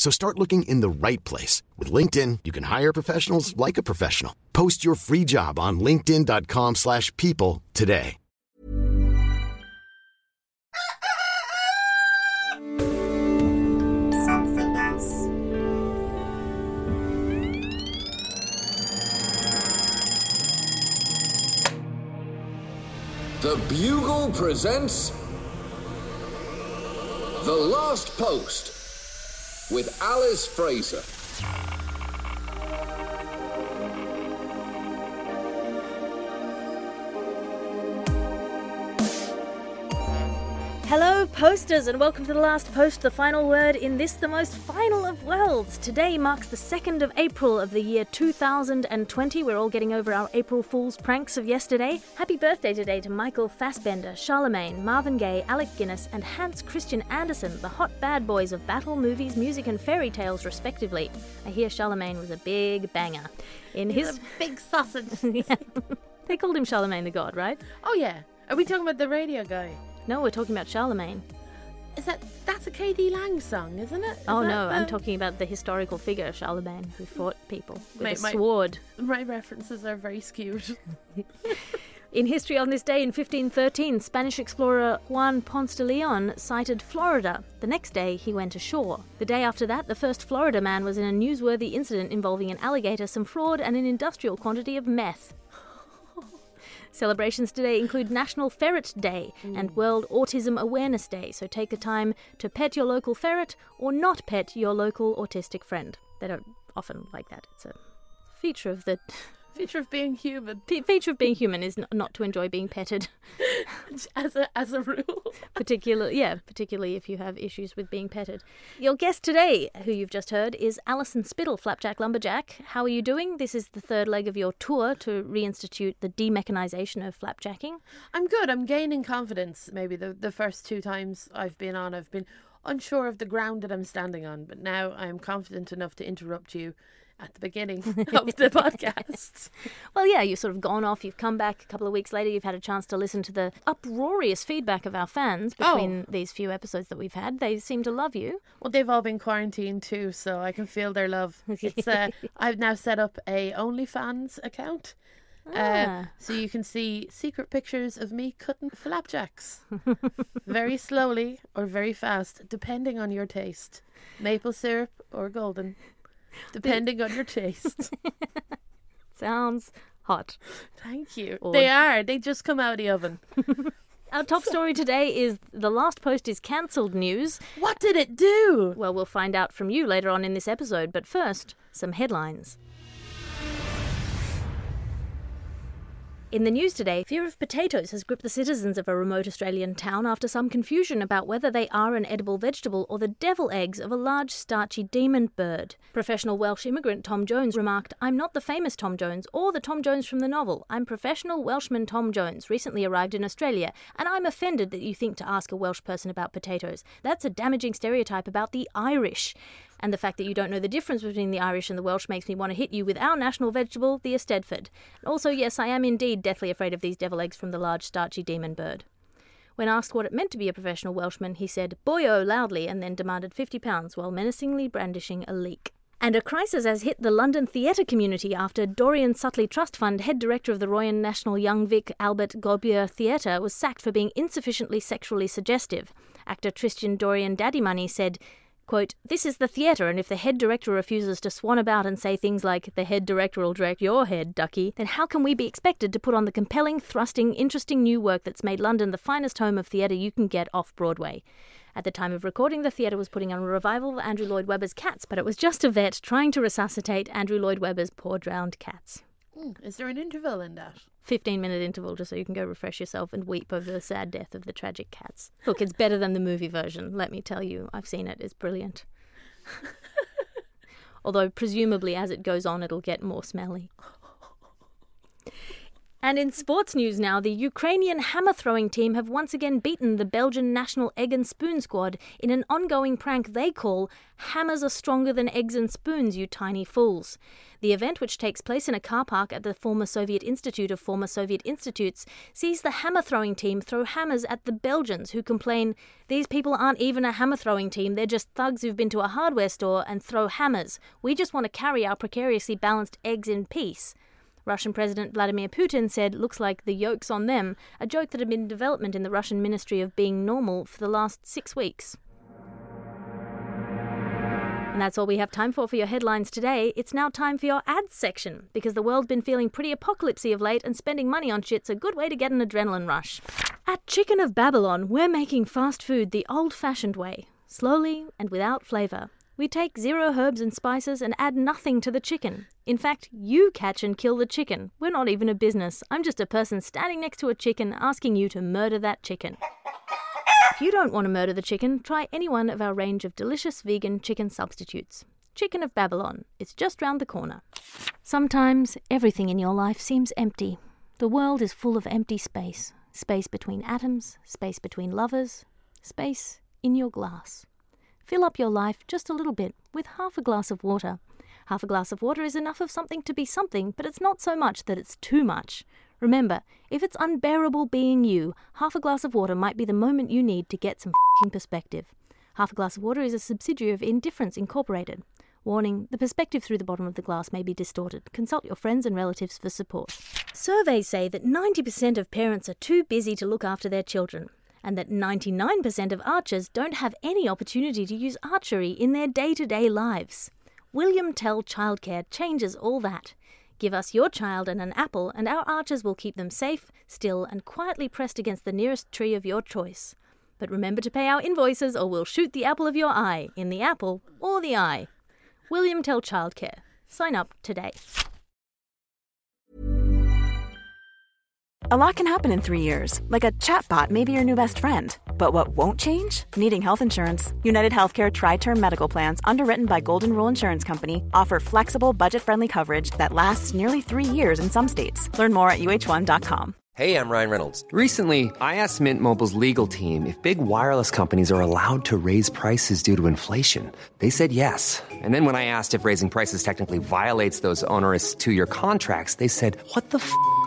So start looking in the right place. With LinkedIn, you can hire professionals like a professional. Post your free job on linkedin.com slash people today. Something else. The Bugle presents The Last Post with Alice Fraser. Hello, posters, and welcome to the last post, the final word in this, the most final of worlds. Today marks the 2nd of April of the year 2020. We're all getting over our April Fool's pranks of yesterday. Happy birthday today to Michael Fassbender, Charlemagne, Marvin Gaye, Alec Guinness, and Hans Christian Andersen, the hot bad boys of battle, movies, music, and fairy tales, respectively. I hear Charlemagne was a big banger. In his. big sausage. Yeah. They called him Charlemagne the God, right? Oh yeah. Are we talking about the radio guy? No, we're talking about Charlemagne. Is that that's a KD Lang song, isn't it? Is Oh no, I'm um, talking about the historical figure of Charlemagne who fought people with Mate, a my- sword. My references are very skewed. In history on this day in 1513, Spanish explorer Juan Ponce de Leon sighted Florida. The next day, he went ashore. The day after that, the first Florida man was in a newsworthy incident involving an alligator, some fraud, and an industrial quantity of meth. Celebrations today include National Ferret Day and mm. World Autism Awareness Day, so take the time to pet your local ferret or not pet your local autistic friend. They don't often like that. It's a feature of the Feature of being human, fe- feature of being human is n- not to enjoy being petted. as a as a rule. particularly yeah particularly if you have issues with being petted your guest today who you've just heard is alison spittle flapjack lumberjack how are you doing this is the third leg of your tour to reinstitute the demechanization of flapjacking I'm good. I'm gaining confidence. Maybe the the first two times I've been on, I've been unsure of the ground that I'm standing on, but now I'm confident enough to interrupt you at the beginning of the podcast. well yeah you've sort of gone off you've come back a couple of weeks later you've had a chance to listen to the uproarious feedback of our fans between these few episodes that we've had they seem to love you Well, they've all been quarantined too, so I can feel their love. It's uh, I've now set up a OnlyFans account. Uh, Ah. so you can see secret pictures of me cutting flapjacks very slowly or very fast, depending on your taste. Maple syrup or golden, depending on your taste. sounds hot Thank you. Or- They are. They just come out of the oven. our top story today is the last post is cancelled news What did it do? Well, we'll find out from you later on in this episode, but first, some headlines. In the news today, fear of potatoes has gripped the citizens of a remote Australian town after some confusion about whether they are an edible vegetable or the devil eggs of a large starchy demon bird. Professional Welsh immigrant Tom Jones remarked, I'm not the famous Tom Jones or the Tom Jones from the novel. I'm professional Welshman Tom Jones, recently arrived in Australia, and I'm offended that you think to ask a Welsh person about potatoes. That's a damaging stereotype about the Irish. And the fact that you don't know the difference between the Irish and the Welsh makes me want to hit you with our national vegetable, the Eisteddfod. Also, yes, I am indeed deathly afraid of these devil eggs from the large starchy demon bird. When asked what it meant to be a professional Welshman, he said, boyo oh, loudly, and then demanded £50 while menacingly brandishing a leek. And a crisis has hit the London theatre community after Dorian Sutley Trust Fund head director of the Royal National Young Vic Albert Gobier Theatre was sacked for being insufficiently sexually suggestive. Actor Tristan Dorian Daddy Money said, Quote, This is the theatre, and if the head director refuses to swan about and say things like, the head director will direct your head, ducky, then how can we be expected to put on the compelling, thrusting, interesting new work that's made London the finest home of theatre you can get off Broadway? At the time of recording, the theatre was putting on a revival of Andrew Lloyd Webber's Cats, but it was just a vet trying to resuscitate Andrew Lloyd Webber's poor drowned cats. Mm, is there an interval in that? 15 minute interval just so you can go refresh yourself and weep over the sad death of the tragic cats. Look, it's better than the movie version, let me tell you. I've seen it, it's brilliant. Although, presumably, as it goes on, it'll get more smelly. And in sports news now, the Ukrainian hammer throwing team have once again beaten the Belgian national egg and spoon squad in an ongoing prank they call Hammers are stronger than eggs and spoons, you tiny fools. The event, which takes place in a car park at the former Soviet Institute of Former Soviet Institutes, sees the hammer throwing team throw hammers at the Belgians, who complain these people aren't even a hammer throwing team, they're just thugs who've been to a hardware store and throw hammers. We just want to carry our precariously balanced eggs in peace. Russian President Vladimir Putin said, looks like the yoke's on them, a joke that had been in development in the Russian Ministry of Being Normal for the last six weeks. And that's all we have time for for your headlines today. It's now time for your ads section, because the world's been feeling pretty apocalypsy of late, and spending money on shit's a good way to get an adrenaline rush. At Chicken of Babylon, we're making fast food the old fashioned way, slowly and without flavour. We take zero herbs and spices and add nothing to the chicken. In fact, you catch and kill the chicken. We're not even a business. I'm just a person standing next to a chicken asking you to murder that chicken. If you don't want to murder the chicken, try any one of our range of delicious vegan chicken substitutes. Chicken of Babylon. It's just round the corner. Sometimes everything in your life seems empty. The world is full of empty space space between atoms, space between lovers, space in your glass. Fill up your life just a little bit with half a glass of water. Half a glass of water is enough of something to be something, but it's not so much that it's too much. Remember, if it's unbearable being you, half a glass of water might be the moment you need to get some perspective. Half a glass of water is a subsidiary of Indifference Incorporated. Warning the perspective through the bottom of the glass may be distorted. Consult your friends and relatives for support. Surveys say that 90% of parents are too busy to look after their children and that 99% of archers don't have any opportunity to use archery in their day to day lives. William Tell Childcare changes all that. Give us your child and an apple, and our archers will keep them safe, still, and quietly pressed against the nearest tree of your choice. But remember to pay our invoices, or we'll shoot the apple of your eye in the apple or the eye. William Tell Childcare. Sign up today. A lot can happen in three years, like a chatbot may be your new best friend. But what won't change? Needing health insurance. United Healthcare Tri Term Medical Plans, underwritten by Golden Rule Insurance Company, offer flexible, budget friendly coverage that lasts nearly three years in some states. Learn more at uh1.com. Hey, I'm Ryan Reynolds. Recently, I asked Mint Mobile's legal team if big wireless companies are allowed to raise prices due to inflation. They said yes. And then when I asked if raising prices technically violates those onerous two year contracts, they said, What the f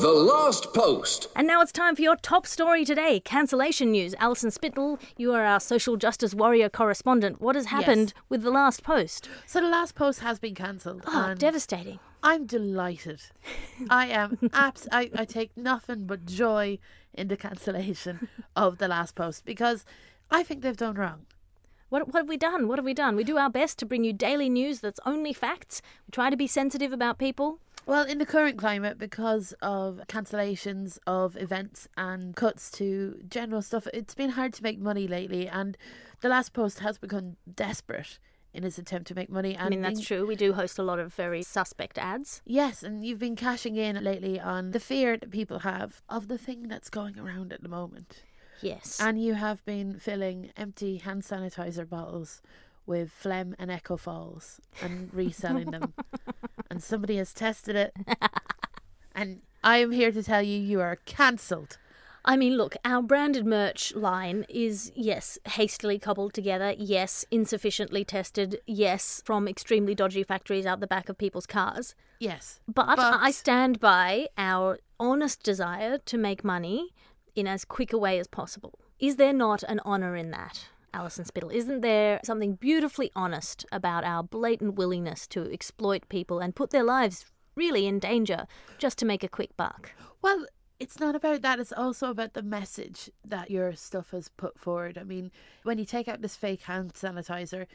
The Last Post. And now it's time for your top story today cancellation news. Alison Spittle, you are our social justice warrior correspondent. What has happened with the last post? So the last post has been cancelled. Oh, and devastating. I'm delighted. I am abs- I, I take nothing but joy in the cancellation of the last post because I think they've done wrong. What, what have we done? What have we done? We do our best to bring you daily news that's only facts. We try to be sensitive about people. Well, in the current climate, because of cancellations of events and cuts to general stuff, it's been hard to make money lately. And the last post has become desperate in its attempt to make money. And I mean, that's being- true. We do host a lot of very suspect ads. Yes, and you've been cashing in lately on the fear that people have of the thing that's going around at the moment. Yes. And you have been filling empty hand sanitizer bottles with phlegm and echo falls and reselling them. and somebody has tested it. and I am here to tell you you are cancelled. I mean, look, our branded merch line is, yes, hastily cobbled together, yes, insufficiently tested, yes, from extremely dodgy factories out the back of people's cars. Yes. But, I stand by our honest desire to make money in as quick a way as possible. Is there not an honour in that, Alison Spittle? Isn't there something beautifully honest about our blatant willingness to exploit people and put their lives really in danger just to make a quick buck? Well, it's not about that. It's also about the message that your stuff has put forward. I mean, when you take out this fake hand sanitizer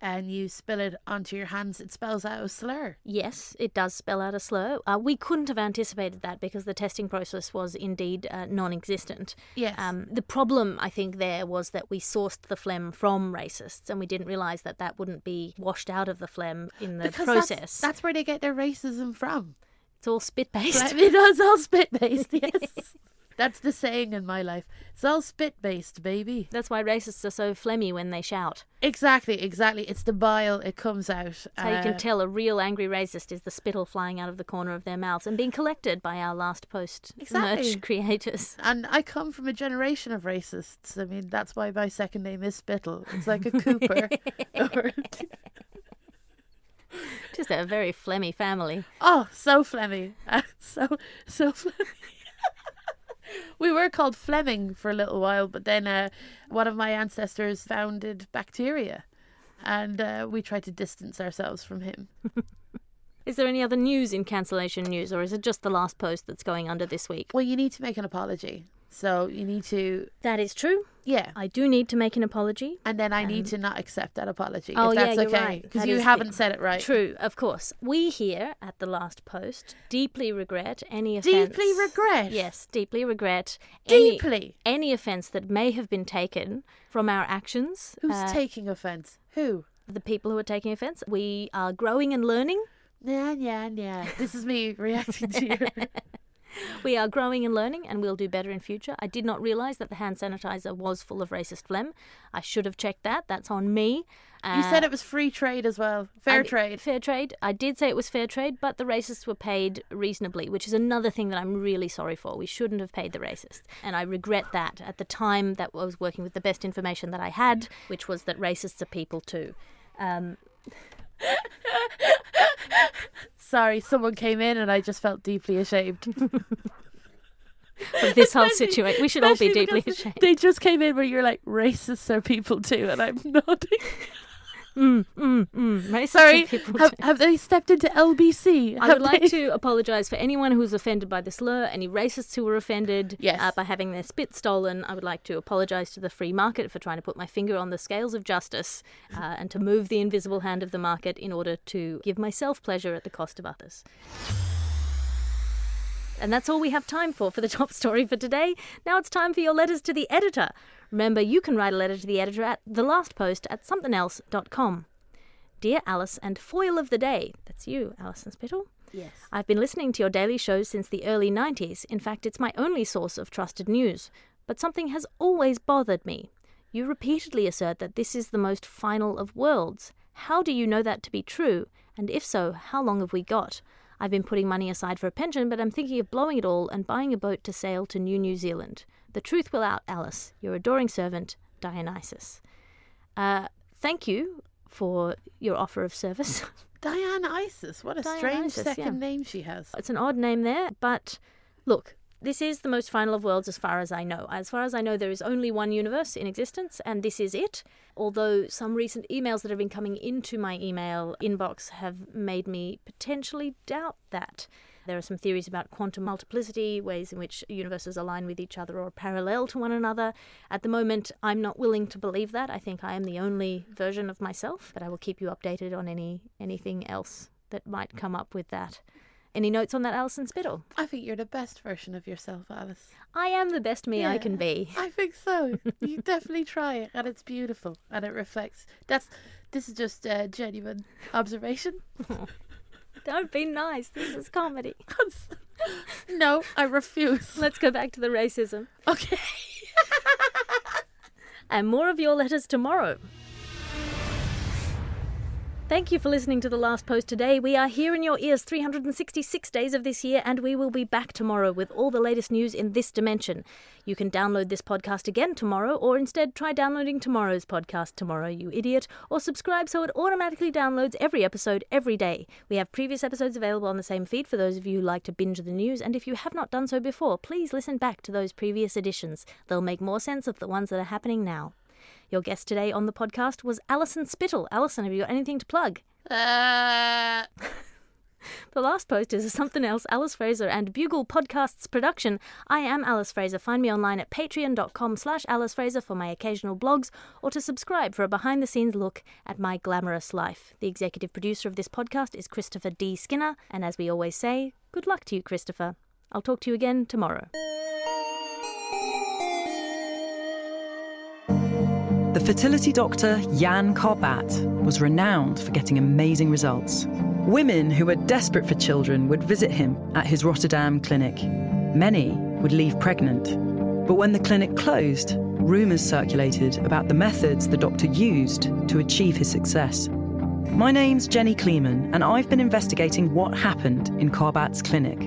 and you spill it onto your hands, it spells out a slur. Yes, it does spell out a slur. Uh, we couldn't have anticipated that because the testing process was indeed uh, non existent. Yes. Um, the problem, I think, there was that we sourced the phlegm from racists and we didn't realise that that wouldn't be washed out of the phlegm in the because process. That's, that's where they get their racism from. it's all spit based. It is all spit based, yes. That's the saying in my life. It's all spit based, baby. That's why racists are so phlegmy when they shout. Exactly, exactly. It's the bile, it comes out. So how you Uh, can tell a real angry racist is the spittle flying out of the corner of their mouths and being collected by our last post Exactly. merch creators. And I come from a generation of racists. I mean, that's why my second name is Spittle. It's like a Cooper. or, Just a very phlegmy family. oh, so Flemmy. Uh, so, so Flemmy. we were called Fleming for a little while, but then uh, one of my ancestors founded bacteria. And uh, we tried to distance ourselves from him. Is there any other news in cancellation news, or is it just the last post that's going under this week? Well, you need to make an apology. So you need to, That is true. yeah. I do need to make an apology. And then I need to not accept that apology. Oh, if yeah, you're okay. right. Because That you haven't the- said it right. True, of course. We here at the last post deeply regret any offence. Deeply regret. Yes, deeply regret Deeply. any offence that may have been taken from our actions. Who's Uh, taking offence? Who? the people who are taking offence? We are growing and learning. Yeah, yeah, yeah. This is me reacting to your. We are growing and learning, and we'll do better in future. I did not realise that the hand sanitizer was full of racist phlegm. I should have checked that. That's on me. You said Uh, it was free trade as well. Fair I- trade. Fair trade. I did say it was fair trade, but the racists were paid reasonably, which is another thing that I'm really sorry for. We shouldn't have paid the racists. And I regret that. At the time that I was working with the best information that I had, which was that racists are people too. Um, Sorry, someone came in and I just felt deeply ashamed. of this whole situation. We should all be deeply ashamed. They just came in where you're like, racists are people too, and I'm nodding. Mm, racists are Sorry, have, have they stepped into LBC? I Have would like to apologise for anyone who was offended by the slur, any racists who were offended Yes. uh, by having their spit stolen. I would like to apologise to the free market for trying to put my finger on the scales of justice uh, and to move the invisible hand of the market in order to give myself pleasure at the cost of others. And that's all we have time for for the top story for today. Now it's time for your letters to the editor. Remember, you can write a letter to the editor at thelastpost at somethingelse.com. Dear Alice and foil of the day, that's you, Alison Spittle. Yes. I've been listening to your daily shows since the early 90s. In fact, it's my only source of trusted news. But something has always bothered me. You repeatedly assert that this is the most final of worlds. How do you know that to be true? And if so, how long have we got? I've been putting money aside for a pension, but I'm thinking of blowing it all and buying a boat to sail to New New Zealand. The truth will out, Alice. Your adoring servant, Dionysus. Uh, thank you for your offer of service. Diane Isis. What a Diane strange Isis, second yeah. name she has. It's an odd name there, but look, this is the most final of worlds as far as I know. As far as I know, there is only one universe in existence, and this is it. Although some recent emails that have been coming into my email inbox have made me potentially doubt that. There are some theories about quantum multiplicity, ways in which universes align with each other or parallel to one another. At the moment, I'm not willing to believe that. I think I am the only version of myself, but I will keep you updated on any anything else that might come up with that. Any notes on that, Alison Spittle? I think you're the best version of yourself, Alice. I am the best me I can be. I think so. you definitely try it, and it's beautiful, and it reflects. That's. This is just a genuine observation. Don't be nice. This is comedy. no, I refuse. Let's go back to the racism. Okay. And more of your letters tomorrow. Thank you for listening to The Last Post today. We are here in your ears 366 days of this year, and we will be back tomorrow with all the latest news in this dimension. You can download this podcast again tomorrow, or instead try downloading tomorrow's podcast tomorrow, you idiot, or subscribe so it automatically downloads every episode every day. We have previous episodes available on the same feed for those of you who like to binge the news, and if you have not done so before, please listen back to those previous editions. They'll make more sense of the ones that are happening now. Your guest today on the podcast was Alison Spittle. Alison, have you got anything to plug? Uh, The last post is a something else Alice Fraser and Bugle Podcasts production. I am Alice Fraser. Find me online at patreon.com slash Alice Fraser for my occasional blogs or to subscribe for a behind the scenes look at my glamorous life. The executive producer of this podcast is Christopher D. Skinner, and as we always say, good luck to you, Christopher. I'll talk to you again tomorrow. The fertility doctor Jan Karbaat was renowned for getting amazing results. Women who were desperate for children would visit him at his Rotterdam clinic. Many would leave pregnant. But when the clinic closed, rumours circulated about the methods the doctor used to achieve his success. My name's Jenny Kleeman, and I've been investigating what happened in Karbaat's clinic.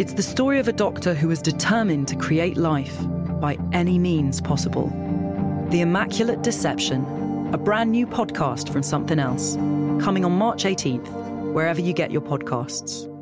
It's the story of a doctor who was determined to create life by any means possible. The Immaculate Deception, a brand new podcast from Something Else, coming on March 18th, wherever you get your podcasts.